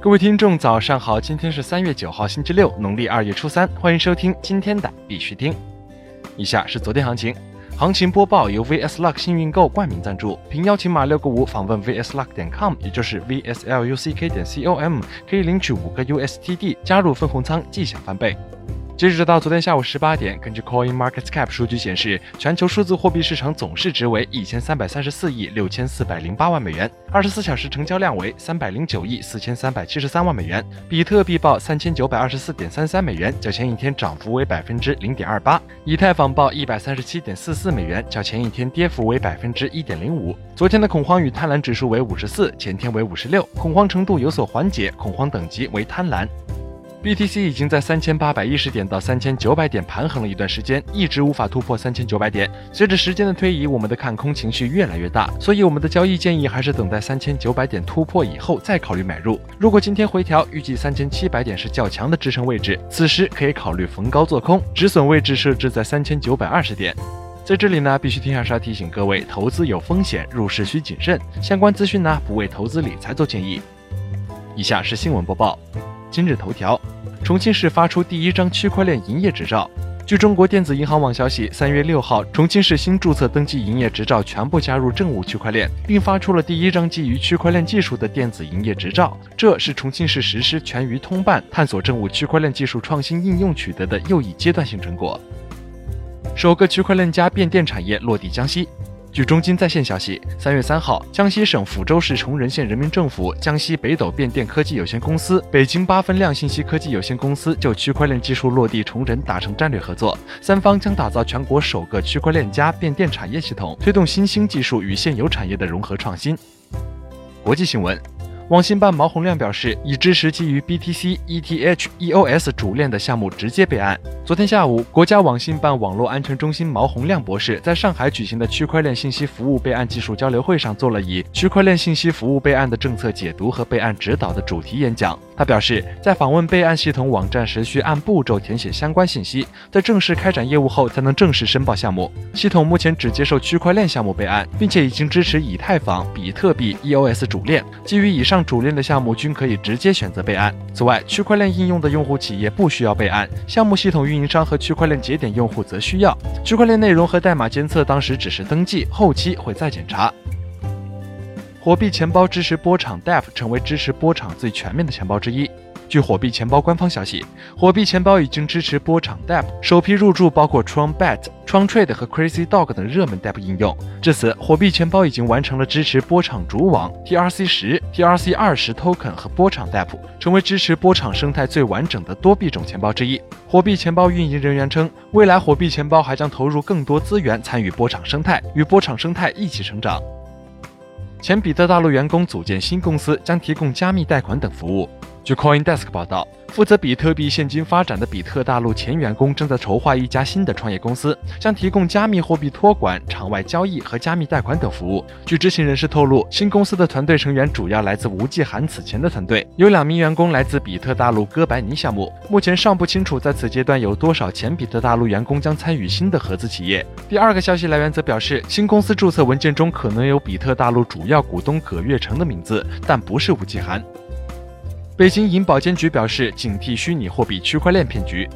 各位听众，早上好！今天是三月九号，星期六，农历二月初三。欢迎收听今天的必须听。以下是昨天行情，行情播报由 VS Luck 幸运购冠名赞助，凭邀请码六个五访问 VSLuck 点 com，也就是 VSLUCK 点 com，可以领取五个 USTD，加入分红仓，即享翻倍。截止到昨天下午十八点，根据 Coin Market Cap 数据显示，全球数字货币市场总市值为一千三百三十四亿六千四百零八万美元，二十四小时成交量为三百零九亿四千三百七十三万美元。比特币报三千九百二十四点三三美元，较前一天涨幅为百分之零点二八。以太坊报一百三十七点四四美元，较前一天跌幅为百分之一点零五。昨天的恐慌与贪婪指数为五十四，前天为五十六，恐慌程度有所缓解，恐慌等级为贪婪。BTC 已经在三千八百一十点到三千九百点盘横了一段时间，一直无法突破三千九百点。随着时间的推移，我们的看空情绪越来越大，所以我们的交易建议还是等待三千九百点突破以后再考虑买入。如果今天回调，预计三千七百点是较强的支撑位置，此时可以考虑逢高做空，止损位置设置在三千九百二十点。在这里呢，必须听下沙提醒各位，投资有风险，入市需谨慎。相关资讯呢，不为投资理财做建议。以下是新闻播报。今日头条：重庆市发出第一张区块链营业执照。据中国电子银行网消息，三月六号，重庆市新注册登记营业执照全部加入政务区块链，并发出了第一张基于区块链技术的电子营业执照。这是重庆市实施全域通办、探索政务区块链技术创新应用取得的又一阶段性成果。首个区块链加变电产业落地江西。据中金在线消息，三月三号，江西省抚州市崇仁县人民政府、江西北斗变电科技有限公司、北京八分量信息科技有限公司就区块链技术落地崇仁达成战略合作，三方将打造全国首个区块链加变电产业系统，推动新兴技术与现有产业的融合创新。国际新闻。网信办毛洪亮表示，已支持基于 BTC、ETH、EOS 主链的项目直接备案。昨天下午，国家网信办网络安全中心毛洪亮博士在上海举行的区块链信息服务备案技术交流会上做了以“区块链信息服务备案的政策解读和备案指导”的主题演讲。他表示，在访问备案系统网站时，需按步骤填写相关信息，在正式开展业务后才能正式申报项目。系统目前只接受区块链项目备案，并且已经支持以太坊、比特币、EOS 主链。基于以上。主链的项目均可以直接选择备案。此外，区块链应用的用户企业不需要备案，项目系统运营商和区块链节点用户则需要。区块链内容和代码监测当时只是登记，后期会再检查。火币钱包支持波场 DApp，成为支持波场最全面的钱包之一。据火币钱包官方消息，火币钱包已经支持波场 DAP 首批入驻包括 Tron Bet、Tron Trade 和 Crazy Dog 等热门 DAP 应用。至此，火币钱包已经完成了支持波场主网、TRC 十、TRC 二十 Token 和波场 DAP 成为支持波场生态最完整的多币种钱包之一。火币钱包运营人员称，未来火币钱包还将投入更多资源参与波场生态，与波场生态一起成长。前比特大陆员工组建新公司，将提供加密贷款等服务。据 CoinDesk 报道，负责比特币现金发展的比特大陆前员工正在筹划一家新的创业公司，将提供加密货币托管、场外交易和加密贷款等服务。据知情人士透露，新公司的团队成员主要来自吴忌寒此前的团队，有两名员工来自比特大陆哥白尼项目。目前尚不清楚在此阶段有多少前比特大陆员工将参与新的合资企业。第二个消息来源则表示，新公司注册文件中可能有比特大陆主要股东葛月成的名字，但不是吴忌寒。北京银保监局表示，警惕虚拟货币区块链骗局。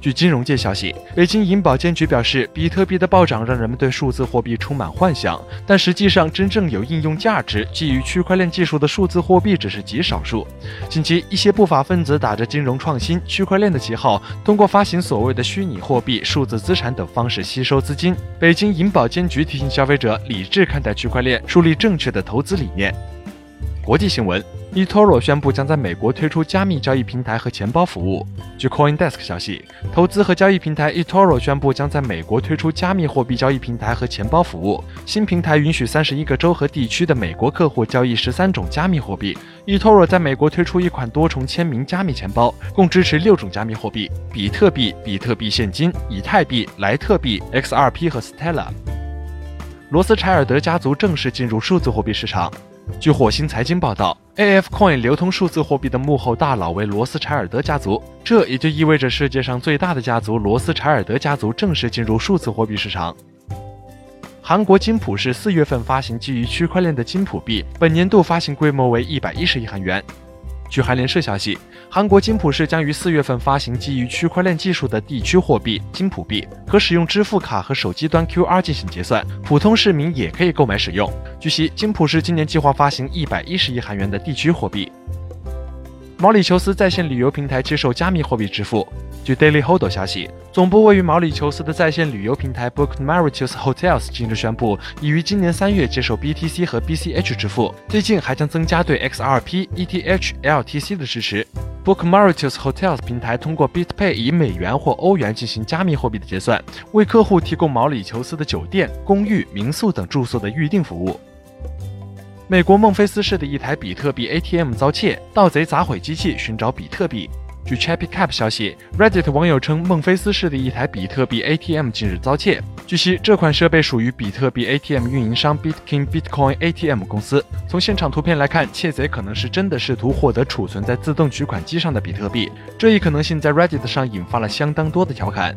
据金融界消息，北京银保监局表示，比特币的暴涨让人们对数字货币充满幻想，但实际上真正有应用价值、基于区块链技术的数字货币只是极少数。近期，一些不法分子打着金融创新、区块链的旗号，通过发行所谓的虚拟货币、数字资产等方式吸收资金。北京银保监局提醒消费者理智看待区块链，树立正确的投资理念。国际新闻，eToro 宣布将在美国推出加密交易平台和钱包服务。据 CoinDesk 消息，投资和交易平台 eToro 宣布将在美国推出加密货币交易平台和钱包服务。新平台允许三十一个州和地区的美国客户交易十三种加密货币。eToro 在美国推出一款多重签名加密钱包，共支持六种加密货币：比特币、比特币现金、以太币、莱特币、XRP 和 Stella。罗斯柴尔德家族正式进入数字货币市场。据火星财经报道，AFCoin 流通数字货币的幕后大佬为罗斯柴尔德家族，这也就意味着世界上最大的家族罗斯柴尔德家族正式进入数字货币市场。韩国金浦市四月份发行基于区块链的金浦币，本年度发行规模为一百一十亿韩元。据韩联社消息，韩国金浦市将于四月份发行基于区块链技术的地区货币金浦币，可使用支付卡和手机端 QR 进行结算，普通市民也可以购买使用。据悉，金浦市今年计划发行一百一十亿韩元的地区货币。毛里求斯在线旅游平台接受加密货币支付。据 Daily Hold 消息，总部位于毛里求斯的在线旅游平台 Book Mauritius Hotels 近日宣布，已于今年三月接受 BTC 和 BCH 支付，最近还将增加对 XRP、ETH、LTC 的支持。Book Mauritius Hotels 平台通过 BitPay 以美元或欧元进行加密货币的结算，为客户提供毛里求斯的酒店、公寓、民宿等住宿的预订服务。美国孟菲斯市的一台比特币 ATM 遭窃，盗贼砸毁机器寻找比特币。据 Chappy Cap 消息，Reddit 网友称孟菲斯市的一台比特币 ATM 近日遭窃。据悉，这款设备属于比特币 ATM 运营商 Bitkin Bitcoin ATM 公司。从现场图片来看，窃贼可能是真的试图获得储存在自动取款机上的比特币。这一可能性在 Reddit 上引发了相当多的调侃。